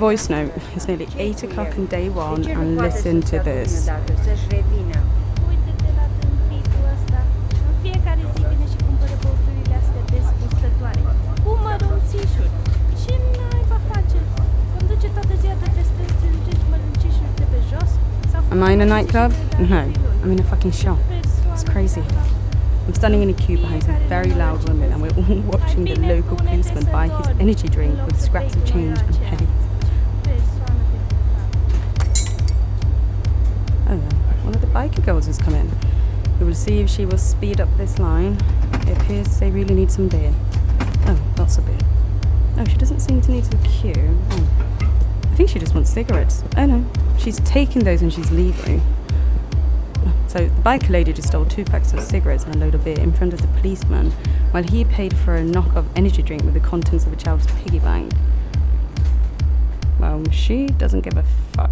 Voice note. It's nearly 8 o'clock on day one, and listen to this. Am I in a nightclub? No, I'm in a fucking shop. It's crazy. I'm standing in a queue behind some very loud women, and we're all watching the local policeman buy his energy drink with scraps of change and pennies. One of the biker girls has come in. We will see if she will speed up this line. It appears they really need some beer. Oh, lots of beer. Oh, she doesn't seem to need to queue. Oh. I think she just wants cigarettes. Oh no, she's taking those when she's leaving. So the biker lady just stole two packs of cigarettes and a load of beer in front of the policeman, while he paid for a knock-off energy drink with the contents of a child's piggy bank. Well, she doesn't give a fuck.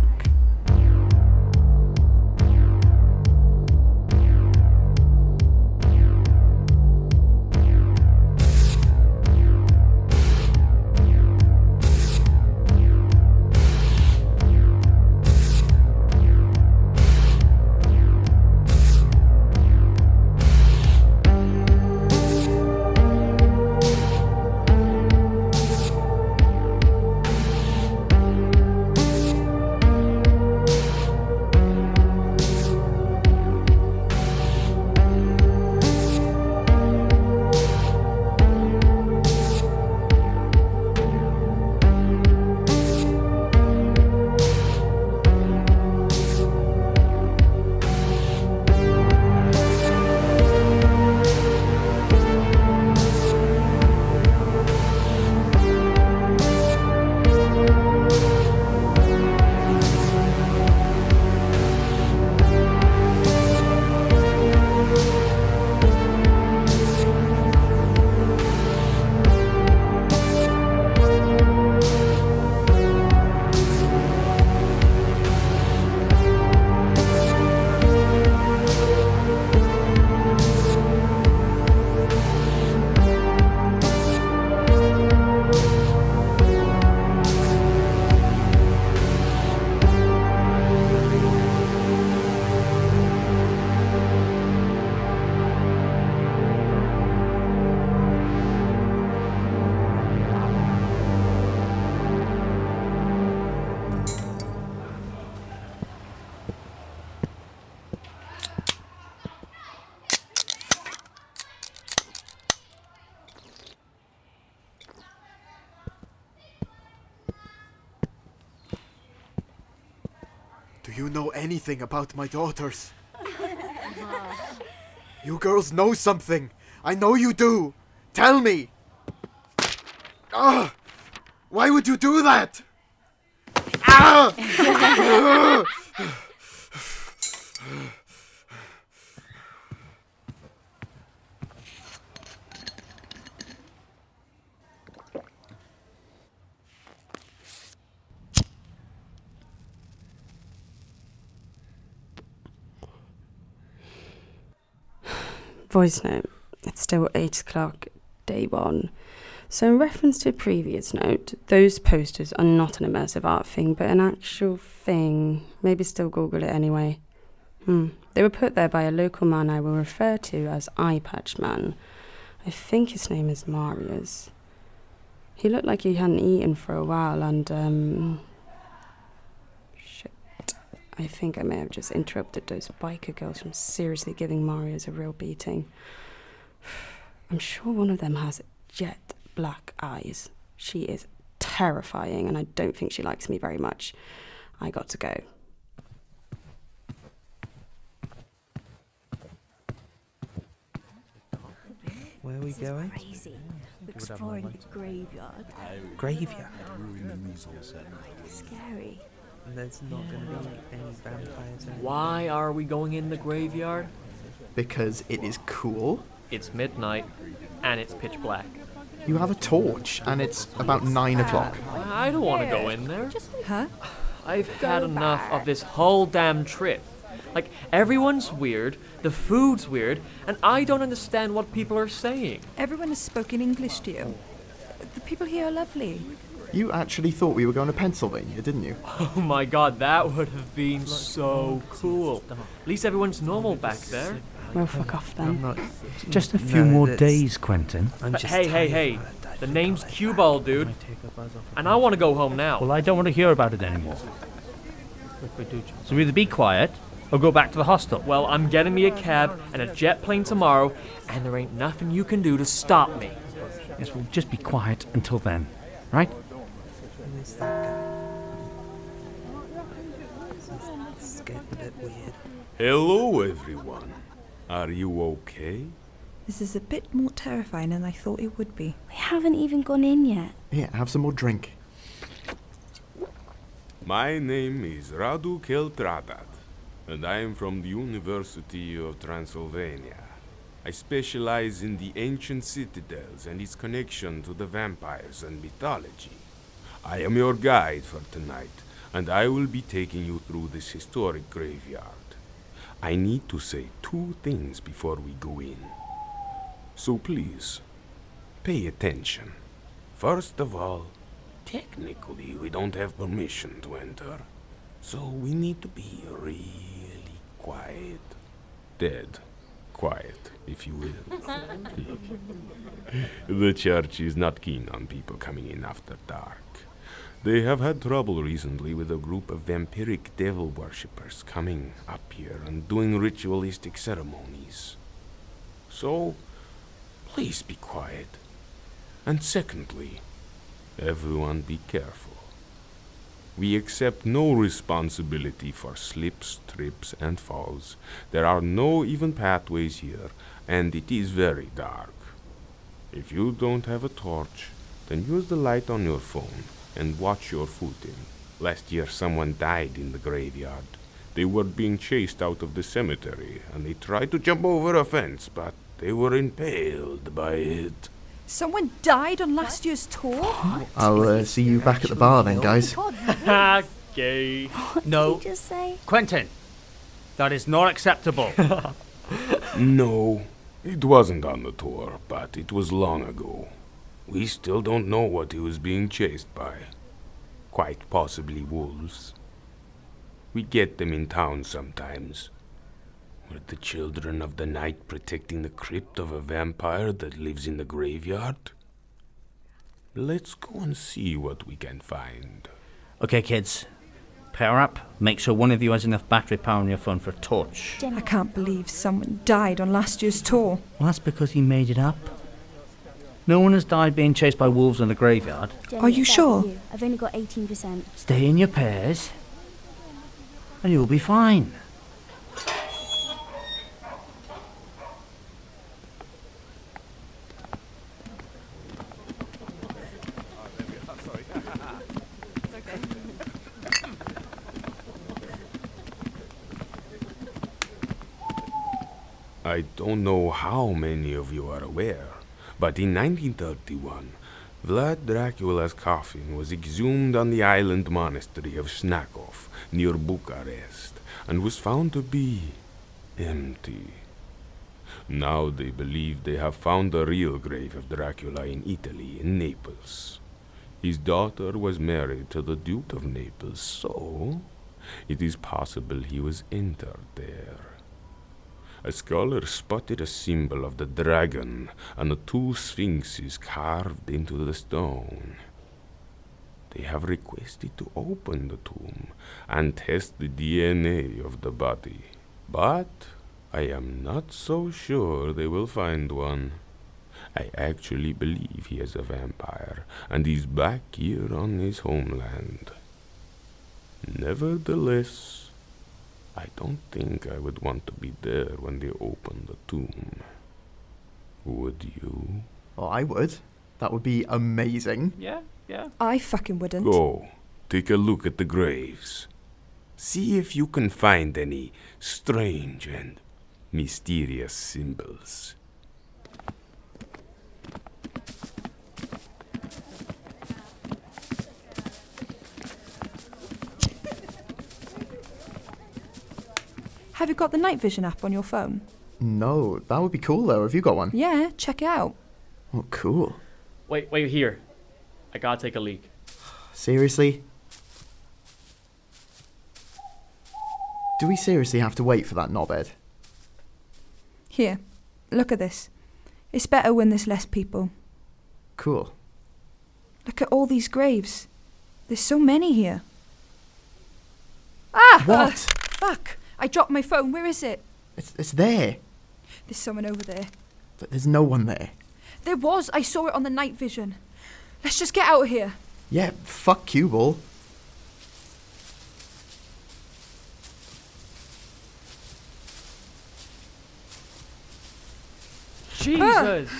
Know anything about my daughters? you girls know something. I know you do. Tell me. Ah! Why would you do that? Ah! Voice note. It's still 8 o'clock, day one. So, in reference to a previous note, those posters are not an immersive art thing, but an actual thing. Maybe still Google it anyway. Hmm. They were put there by a local man I will refer to as Eye Patch Man. I think his name is Marius. He looked like he hadn't eaten for a while, and, um. Shit. I think I may have just interrupted those biker girls from seriously giving Marius a real beating. I'm sure one of them has jet black eyes. She is terrifying, and I don't think she likes me very much. I got to go. Where are we going? Crazy. We're exploring the graveyard. Graveyard. Scary. And there's not going to be any vampires. or Why are we going in the graveyard? because it is cool. It's midnight and it's pitch black. You have a torch, and it's about nine o'clock. I don't want to go in there. Huh? I've had enough of this whole damn trip. Like, everyone's weird, the food's weird, and I don't understand what people are saying. Everyone has spoken English to you. The people here are lovely. You actually thought we were going to Pennsylvania, didn't you? Oh my god, that would have been so cool. At least everyone's normal back there. Well, fuck off then. not. Just a few No, more days, Quentin. But hey, hey, hey, of her, Dad. The name's Cue Ball, dude. Might take a buzz off of And I want to go home now. Well, I don't want to hear about it anymore. So either be quiet or go back to the hostel. Well, I'm getting me a cab and a jet plane tomorrow, and there ain't nothing you can do to stop me. Yes, well, just be quiet until then, right? Who is that guy? This is getting a bit weird. Hello, everyone. Are you okay? This is a bit more terrifying than I thought it would be. We haven't even gone in yet. Here, have some more drink. My name is Radu Keltradat, and I am from the University of Transylvania. I specialize in the ancient citadels and its connection to the vampires and mythology. I am your guide for tonight, and I will be taking you through this historic graveyard. I need to say two things before we go in. So please, pay attention. First of all, technically we don't have permission to enter, so we need to be really quiet. Dead quiet, if you will. the church is not keen on people coming in after dark. They have had trouble recently with a group of vampiric devil worshippers coming up here and doing ritualistic ceremonies. So, please be quiet. And secondly, everyone be careful. We accept no responsibility for slips, trips, and falls. There are no even pathways here, and it is very dark. If you don't have a torch, then use the light on your phone and watch your footing. Last year, someone died in the graveyard. They were being chased out of the cemetery, and they tried to jump over a fence, but they were impaled by it. Someone died on last year's tour? I'll uh, see you back at the bar then, guys. Ha, gay. No, Did you just say? Quentin, that is not acceptable. No, it wasn't on the tour, but it was long ago. We still don't know what he was being chased by. Quite possibly wolves. We get them in town sometimes. Were the children of the night protecting the crypt of a vampire that lives in the graveyard? Let's go and see what we can find. okay, kids, power up. Make sure one of you has enough battery power on your phone for a torch. I can't believe someone died on last year's tour. Well, that's because he made it up. No one has died being chased by wolves in the graveyard. Jenny, Are you sure? you. I've only got 18%. Stay in your pairs, and you'll be fine. I don't know how many of you are aware, but in 1931, Vlad Dracula's coffin was exhumed on the island monastery of Snagov near Bucharest and was found to be empty. Now they believe they have found the real grave of Dracula in Italy, in Naples. His daughter was married to the Duke of Naples, so it is possible he was interred there. A scholar spotted a symbol of the dragon and the two sphinxes carved into the stone. They have requested to open the tomb and test the DNA of the body, but I am not so sure they will find one. I actually believe he is a vampire and is back here on his homeland. Nevertheless, I don't think I would want to be there when they open the tomb. Would you? Oh, I would. That would be amazing. Yeah, yeah. I fucking wouldn't. Go, take a look at the graves. See if you can find any strange and mysterious symbols. Have you got the night vision app on your phone? No, that would be cool though. Have you got one? Yeah, check it out. Oh, cool. Wait, wait here. I gotta take a leak. Seriously? Do we seriously have to wait for that knobhead? Here, look at this. It's better when there's less people. Cool. Look at all these graves. There's so many here. Ah! What? fuck! I dropped my phone. Where is it? It's, it's there. There's someone over there. But there's no one there. There was. I saw it on the night vision. Let's just get out of here. Yeah, fuck cue ball. Jesus!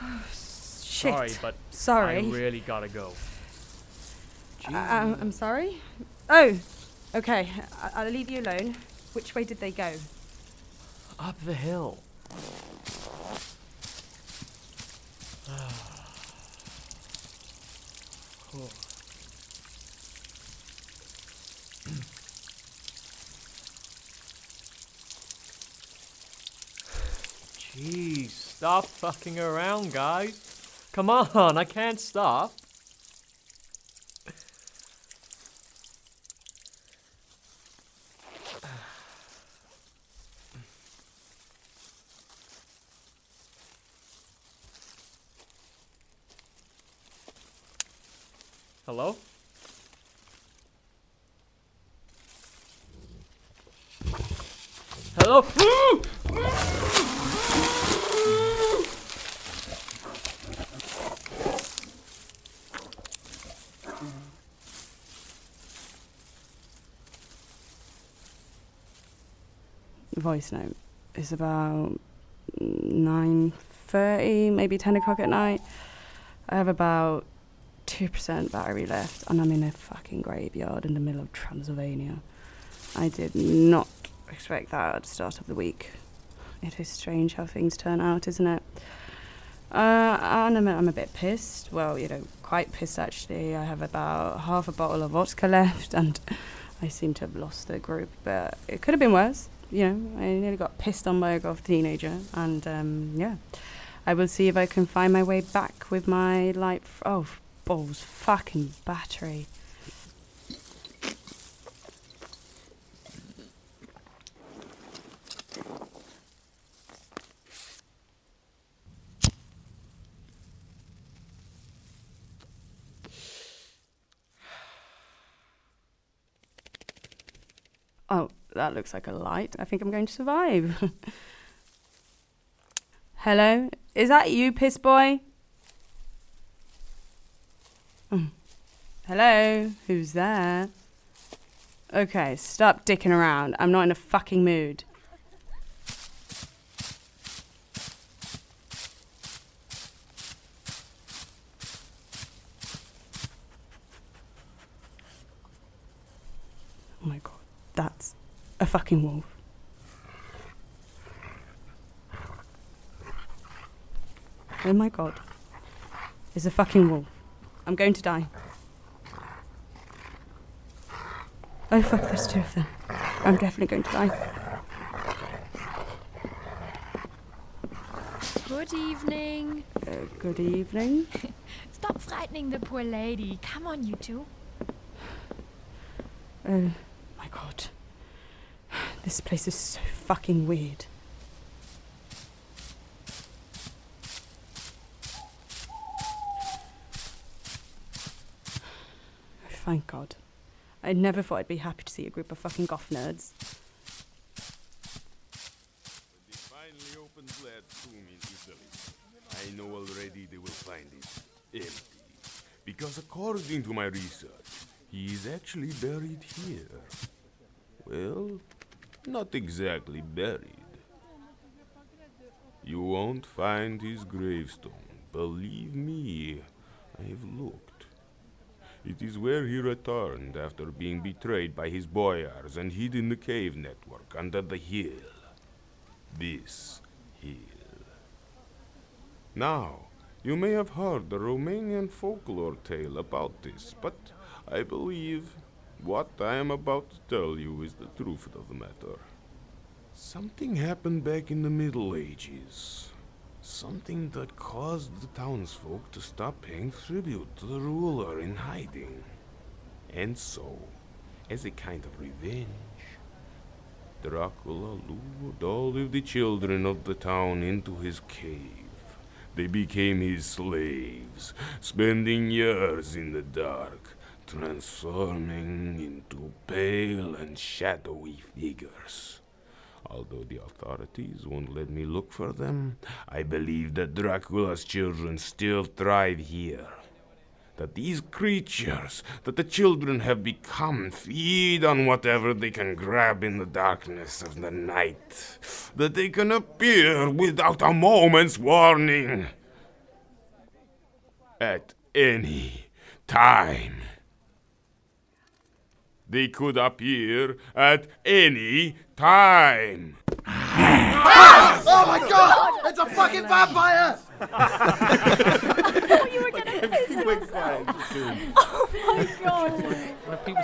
Oh shit. Sorry, but Sorry. I really gotta go. I- I'm, I'm sorry. Oh, okay. I- I'll leave you alone. Which way did they go? Up the hill. Jeez, stop fucking around, guys. Come on, I can't stop. Hello? Hello? Voice note is about nine thirty, maybe ten o'clock at night. I have about two percent battery left, and I'm in a fucking graveyard in the middle of Transylvania. I did not expect that at the start of the week. It is strange how things turn out, isn't it? Uh, and I'm, I'm a bit pissed. Well, you know, quite pissed actually. I have about half a bottle of vodka left, and I seem to have lost the group. But it could have been worse. You know, I nearly got pissed on by a goth teenager, and um, yeah, I will see if I can find my way back with my light. F- oh, balls, fucking battery. Oh, that looks like a light. I think I'm going to survive. Hello? Is that you, piss boy? Hello? Who's there? Okay, stop dicking around. I'm not in a fucking mood. Oh my god, that's a fucking wolf. Oh my god. It's a fucking wolf. I'm going to die. Oh fuck, there's two of them. I'm definitely going to die. Good evening. Uh, good evening. Stop frightening the poor lady. Come on, you two. Oh my god. This place is so fucking weird. Oh, thank god. I never thought I'd be happy to see a group of fucking goth nerds. The finely opened Vlad's tomb in Italy. I know already they will find it empty. Because according to my research, he is actually buried here. Well, not exactly buried. You won't find his gravestone. Believe me, I've looked. It is where he returned after being betrayed by his boyars and hid in the cave network under the hill. This hill. Now, you may have heard the Romanian folklore tale about this, but I believe what I am about to tell you is the truth of the matter. Something happened back in the Middle Ages. Something that caused the townsfolk to stop paying tribute to the ruler in hiding. And so, as a kind of revenge, Dracula lured all of the children of the town into his cave. They became his slaves, spending years in the dark, transforming into pale and shadowy figures. Although the authorities won't let me look for them, I believe that Dracula's children still thrive here. That these creatures, that the children have become, feed on whatever they can grab in the darkness of the night. That they can appear without a moment's warning. At any time. They could appear at any time. Oh my god! It's a fucking vampire! you were gonna piss Oh my god.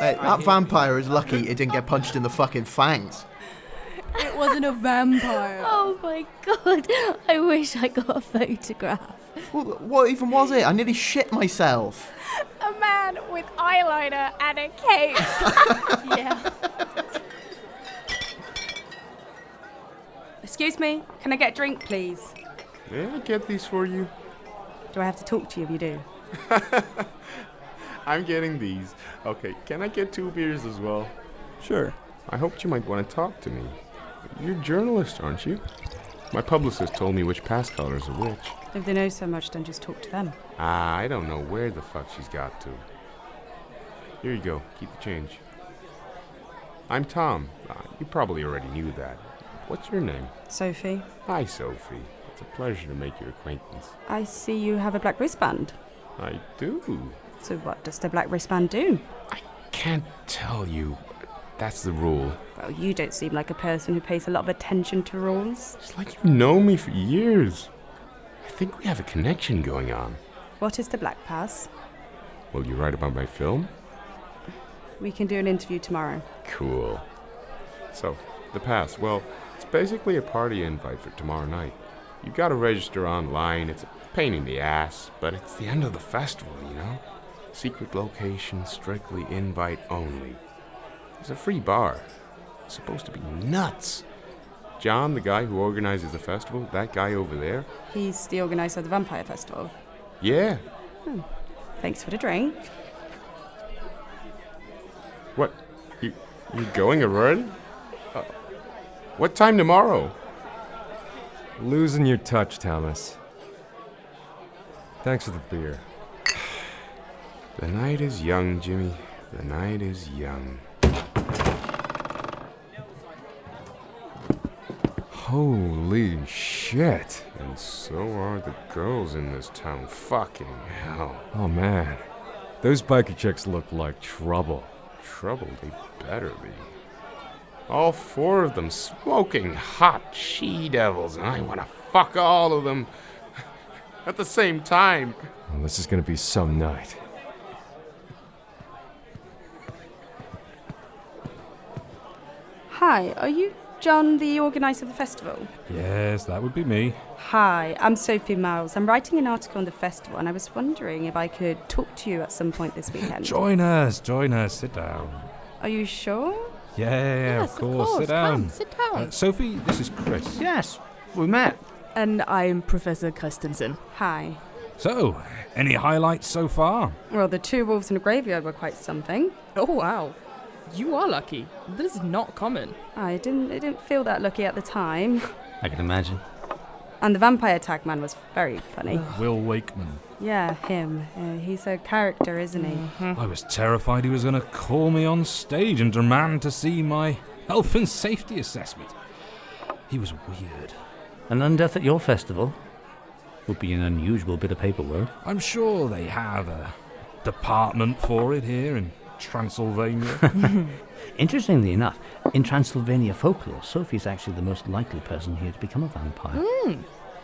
Hey, that vampire is lucky it didn't get punched in the fucking fangs. It wasn't a vampire. Oh my god. I wish I got a photograph. What, what even was it? I nearly shit myself. A man with eyeliner and a cape. yeah. Excuse me, can I get a drink, please? May I get these for you? Do I have to talk to you if you do? I'm getting these. Okay, can I get two beers as well? Sure. I hoped you might want to talk to me. You're a journalist, aren't you? My publicist told me which pass colors are which. If they know so much, then just talk to them. Ah, I don't know where the fuck she's got to. Here you go. Keep the change. I'm Tom. Uh, you probably already knew that. What's your name? Sophie, Hi, Sophie. It's a pleasure to make your acquaintance. I see you have a black wristband. I do. So what does the black wristband do? I can't tell you. That's the rule. Well, you don't seem like a person who pays a lot of attention to rules. It's like you've known me for years. I think we have a connection going on. What is the black pass? Will you write about my film? We can do an interview tomorrow. Cool. So, the pass. Well, it's basically a party invite for tomorrow night. You've gotta register online. It's a pain in the ass, but it's the end of the festival, you know? Secret location, strictly invite only. It's a free bar. It's supposed to be nuts. John, the guy who organizes the festival, that guy over there, He's the organizer of the Vampire Festival. yeah. Thanks for the drink. What? You you going already? Uh, what time tomorrow? Losing your touch, Thomas. Thanks for the beer. The night is young, Jimmy. The night is young. Holy shit. And so are the girls in this town. Fucking hell. Oh man. Those biker chicks look like trouble. Trouble they better be. All four of them smoking hot she devils, and I want to fuck all of them at the same time. Well, this is gonna be some night. Hi, are you John, the organizer of the festival? Yes, that would be me. Hi, I'm Sophie Miles. I'm writing an article on the festival, and I was wondering if I could talk to you at some point this weekend. Join us, join us. Sit down. Are you sure? Yeah, yeah, yeah, Yes, of course. course. Sit down. Come, sit down. Uh, Sophie, this is Chris. Yes, we met. And I'm Professor Christensen. Hi. So, any highlights so far? Well, the two wolves in the graveyard were quite something. Oh, wow. You are lucky. This is not common. I didn't, I didn't feel that lucky at the time. I can imagine. And the vampire tag man was very funny. Will Wakeman. Yeah, him. Uh, he's a character, isn't he? I was terrified he was going to call me on stage and demand to see my health and safety assessment. He was weird. An undeath at your festival would be an unusual bit of paperwork. I'm sure they have a department for it here in Transylvania. Interestingly enough, in Transylvania folklore, Sophie's actually the most likely person here to become a vampire Hmm.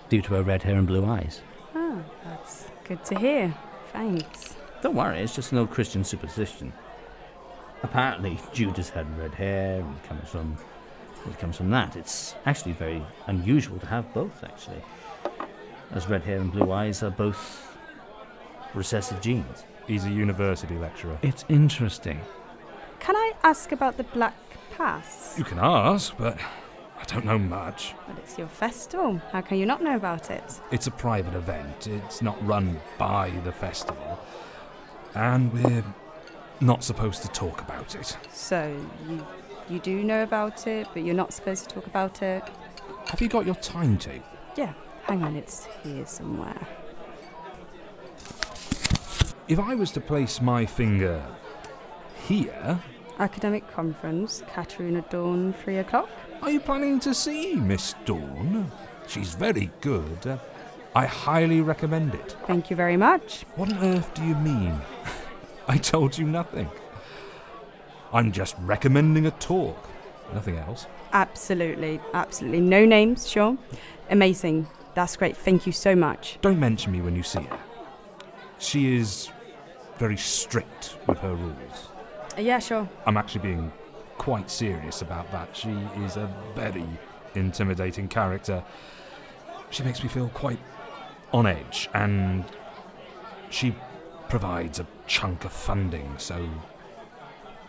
due to her red hair and blue eyes. Oh, that's good to hear. Thanks. Don't worry, it's just an old Christian superstition. Apparently, Judas had red hair, and it comes from it comes from that. It's actually very unusual to have both, actually. as red hair and blue eyes are both recessive genes. He's a university lecturer. It's interesting. Can I ask about the Black Pass? You can ask, but I don't know much. But it's your festival. How can you not know about it? It's a private event. It's not run by the festival. And we're not supposed to talk about it. So you you do know about it, but you're not supposed to talk about it. Have you got your time timetable? Yeah, hang on, it's here somewhere. If I was to place my finger here, Academic conference, Katerina Dawn, three o'clock. are you planning to see Miss Dawn? She's very good. Uh, I highly recommend it. Thank you very much. What on earth do you mean? I told you nothing. I'm just recommending a talk. Nothing else. Absolutely, absolutely. No names, sure. Amazing. That's great. Thank you so much. Don't mention me when you see her. She is very strict with her rules. Yeah, sure. I'm actually being quite serious about that. She is a very intimidating character. She makes me feel quite on edge, and she provides a chunk of funding, so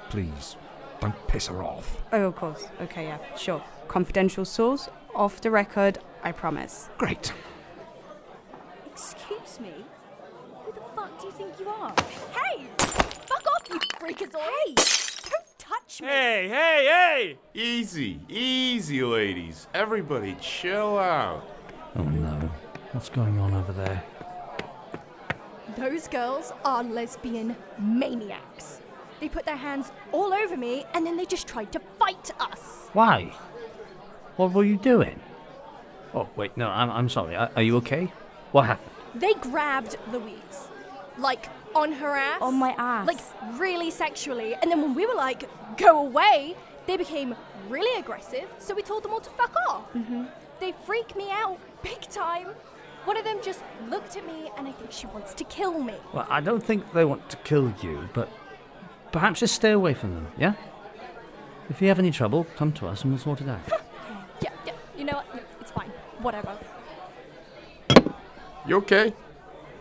please don't piss her off. Oh, of course. Okay, yeah, sure. Confidential source, off the record, I promise. Great. Excuse me? Who do you think you are? Hey! Fuck off, you freakazoid! Hey! Don't touch me! Hey, hey, hey! Easy, easy, ladies. Everybody chill out. Oh no. What's going on over there? Those girls are lesbian maniacs. They put their hands all over me and then they just tried to fight us. Why? What were you doing? Oh, wait, no, I'm, I'm sorry. Are, are you okay? What happened? They grabbed Louise. Like, on her ass. On my ass. Like, really sexually. And then when we were like, go away, they became really aggressive, so we told them all to fuck off. Mm-hmm. They freak me out big time. One of them just looked at me and I think she wants to kill me. Well, I don't think they want to kill you, but perhaps just stay away from them, yeah? If you have any trouble, come to us and we'll sort it out. Yeah, yeah, you know what? No, it's fine. Whatever. You okay?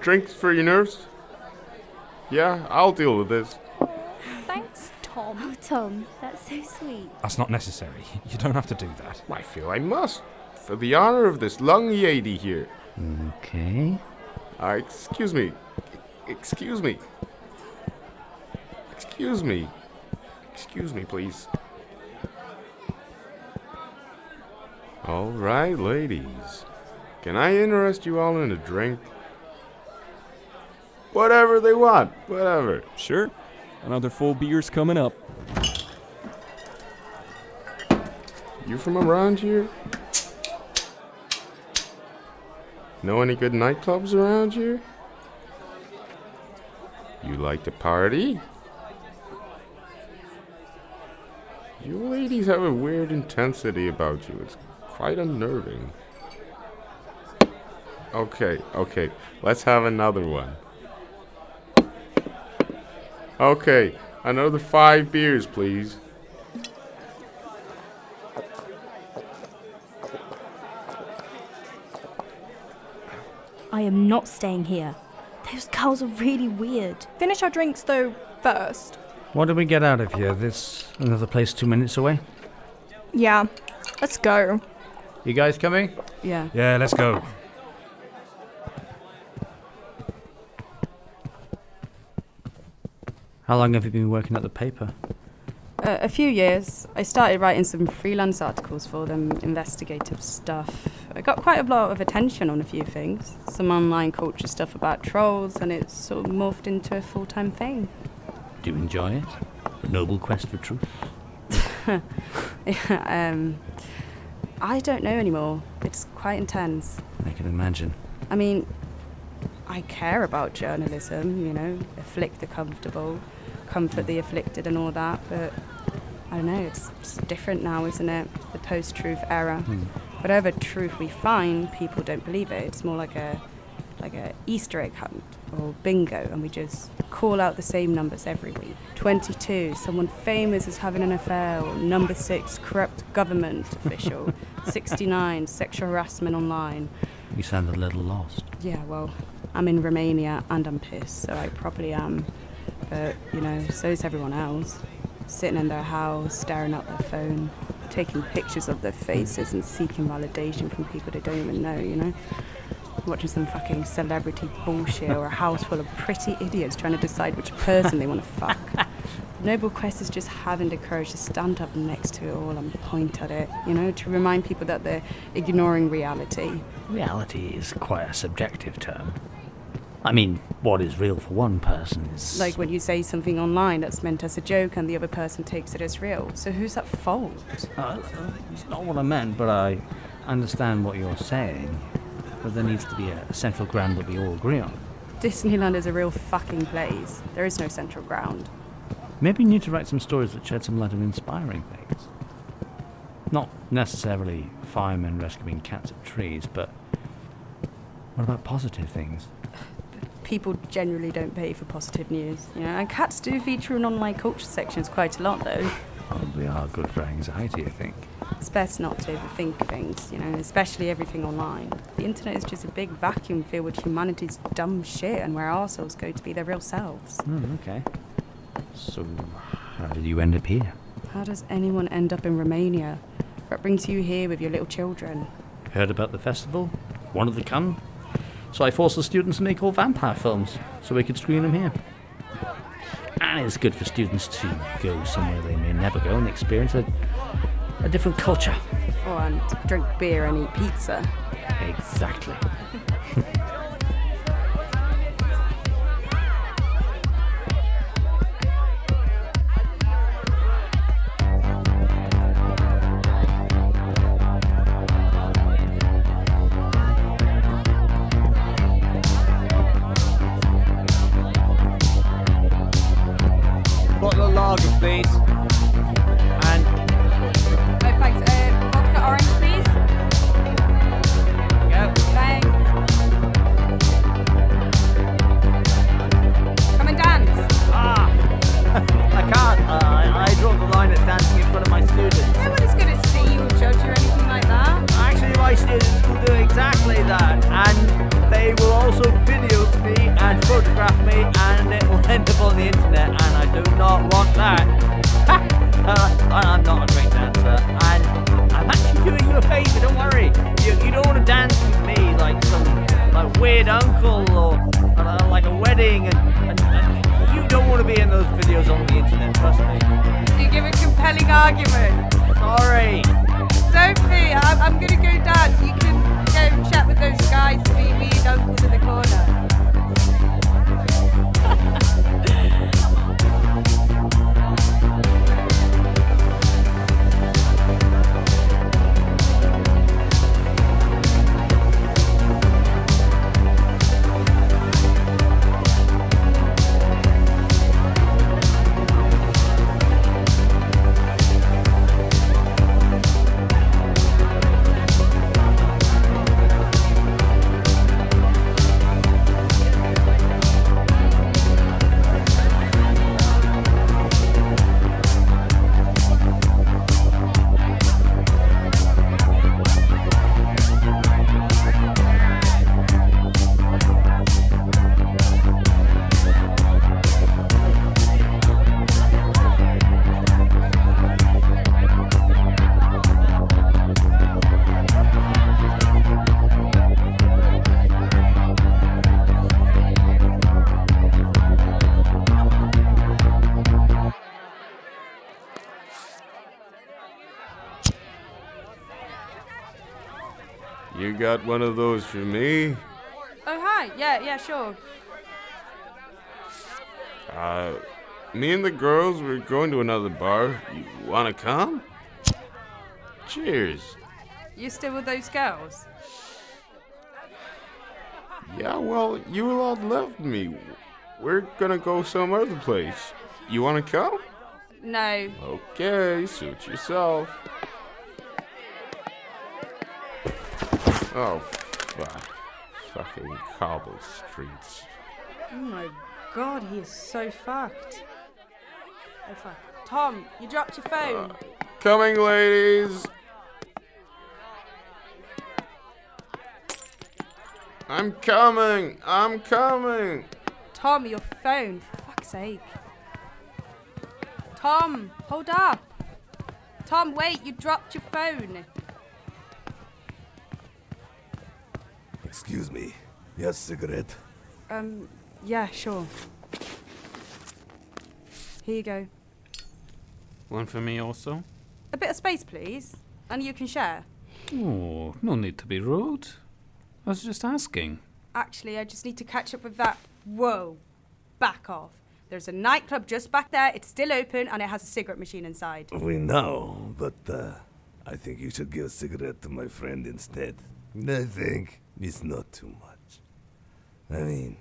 Drinks for your nerves? Yeah, I'll deal with this. Thanks, Tom. Oh, Tom, that's so sweet. That's not necessary. You don't have to do that. I feel I must. For the honor of this young lady here. Okay. Uh, excuse me. Excuse me. Excuse me. Excuse me, please. All right, ladies. Can I interest you all in a drink? Whatever they want. Whatever. Sure. Another full beer's coming up. You from around here? Know any good nightclubs around here? You like to party? You ladies have a weird intensity about you. It's quite unnerving. Okay, okay, let's have another one. Okay, another five beers, please. I am not staying here. Those girls are really weird. Finish our drinks, though, first. What do we get out of here? This another place two minutes away? Yeah, let's go. You guys coming? Yeah. Yeah, let's go. How long have you been working at the paper? Uh, a few years. I started writing some freelance articles for them, investigative stuff. I got quite a lot of attention on a few things. Some online culture stuff about trolls, and it's sort of morphed into a full time thing. Do you enjoy it? The noble quest for truth? Yeah, um, I don't know anymore. It's quite intense. I can imagine. I mean, I care about journalism, you know, afflict the comfortable, comfort the afflicted, and all that, but I don't know, it's, it's different now, isn't it? The post truth era. Hmm. Whatever truth we find, people don't believe it. It's more like a like a Easter egg hunt or bingo, and we just call out the same numbers every week. 22, someone famous is having an affair, or number 6, corrupt government official. 69, sexual harassment online. You sound a little lost. Yeah, well, I'm in Romania and I'm pissed, so I probably am. Um, but, you know, so is everyone else. Sitting in their house, staring at their phone, taking pictures of their faces and seeking validation from people they don't even know, you know? Watching some fucking celebrity bullshit or a house full of pretty idiots trying to decide which person they want to fuck. Noble Quest is just having the courage to stand up next to it all and point at it, you know, to remind people that they're ignoring reality. Reality is quite a subjective term. I mean, what is real for one person is. Like when you say something online that's meant as a joke and the other person takes it as real. So who's at fault? Uh, it's not what I meant, but I understand what you're saying. But there needs to be a central ground that we all agree on. Disneyland is a real fucking place. There is no central ground. Maybe you need to write some stories that shed some light on inspiring things. Not necessarily firemen rescuing cats up trees, but what about positive things? People generally don't pay for positive news, you know, and cats do feature in online culture sections quite a lot, though. Probably are good for anxiety, I think. It's best not to overthink things, you know, especially everything online. The internet is just a big vacuum filled with humanity's dumb shit and where ourselves go to be their real selves. Hmm, okay. So, how did you end up here? How does anyone end up in Romania? What brings you here with your little children? Heard about the festival? Wanted to come? So I forced the students to make all vampire films so we could screen them here. And it's good for students to go somewhere they may never go and experience a, a different culture. Oh, and drink beer and eat pizza. Exactly. You got one of those for me? Oh, hi. Yeah, yeah, sure. Uh, me and the girls, we're going to another bar. You wanna come? Cheers. You still with those girls? Yeah, well, you all left me. We're gonna go some other place. You wanna come? No. Okay, suit yourself. Oh, fuck. Fucking cobble streets. Oh my god, he is so fucked. Oh fuck. Tom, you dropped your phone. Uh, coming, ladies! I'm coming. I'm coming. Tom, your phone, for fuck's sake. Tom, hold up. Tom, wait, you dropped your phone. Excuse me. Yes, cigarette. Um, yeah, sure. Here you go. One for me also? A bit of space, please. And you can share. Oh, no need to be rude. I was just asking. Actually, I just need to catch up with that. Whoa. Back off. There's a nightclub just back there. It's still open and it has a cigarette machine inside. We know, but uh, I think you should give a cigarette to my friend instead. I think it's not too much. I mean,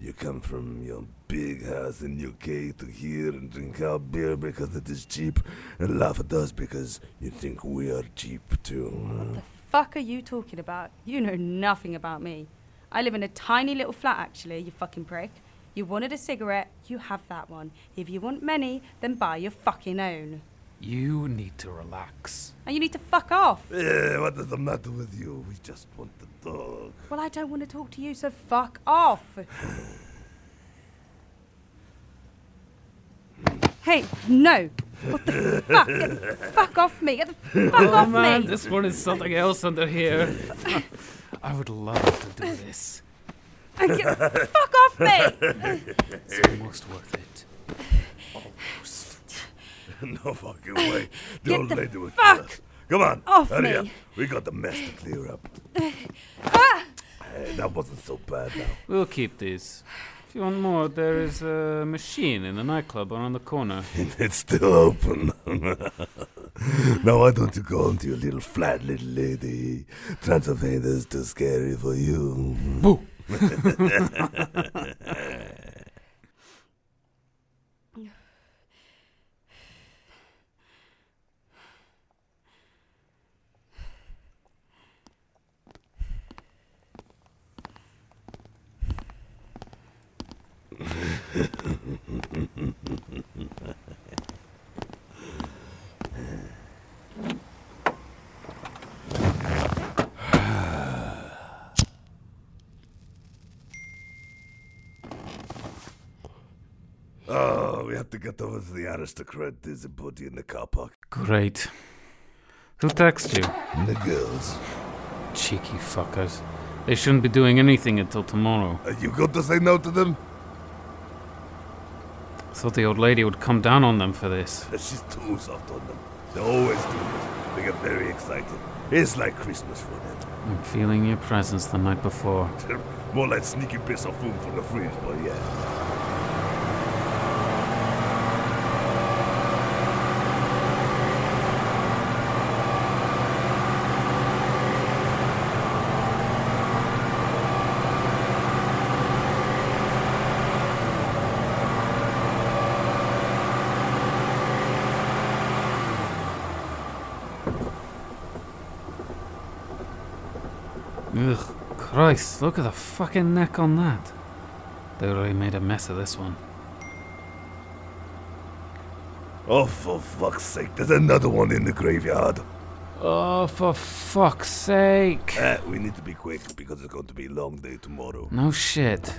you come from your big house in UK to here and drink our beer because it is cheap and laugh at us because you think we are cheap too. What the fuck are you talking about? You know nothing about me. I live in a tiny little flat, actually, you fucking prick. You wanted a cigarette, you have that one. If you want many, then buy your fucking own. You need to relax. And you need to fuck off. Eh, what is the matter with you? We just want to talk. Well, I don't want to talk to you, so fuck off. hey, no. What the fuck? Get the fuck off me. Get the fuck oh off man, me. this one is something else under here. I would love to do this. Get the fuck off me. It's almost worth it. no fucking way. The Get old the lady will fuck us. Come on, off hurry me. up. We got the mess to clear up. Ah! Eh, that wasn't so bad now. We'll keep these. If you want more, there is a machine in the nightclub around the corner. it's still open. now why don't you go on to your little flat little lady? Transylvania's too scary for you. Boo. Oh, we have to get over to the aristocrat. There's a body in the car park. Great. Who texted you? The girls. Cheeky fuckers. They shouldn't be doing anything until tomorrow. Are you going to say no to them? Thought the old lady would come down on them for this. She's too soft on them. They always do this. They get very excited. It's like Christmas for them. I'm feeling your presents the night before. More like sneaky bits of food from the fridge, but yeah. Christ, look at the fucking neck on that. They really made a mess of this one. Oh, for fuck's sake, there's another one in the graveyard. Oh, for fuck's sake. Uh, we need to be quick because it's going to be a long day tomorrow. No shit.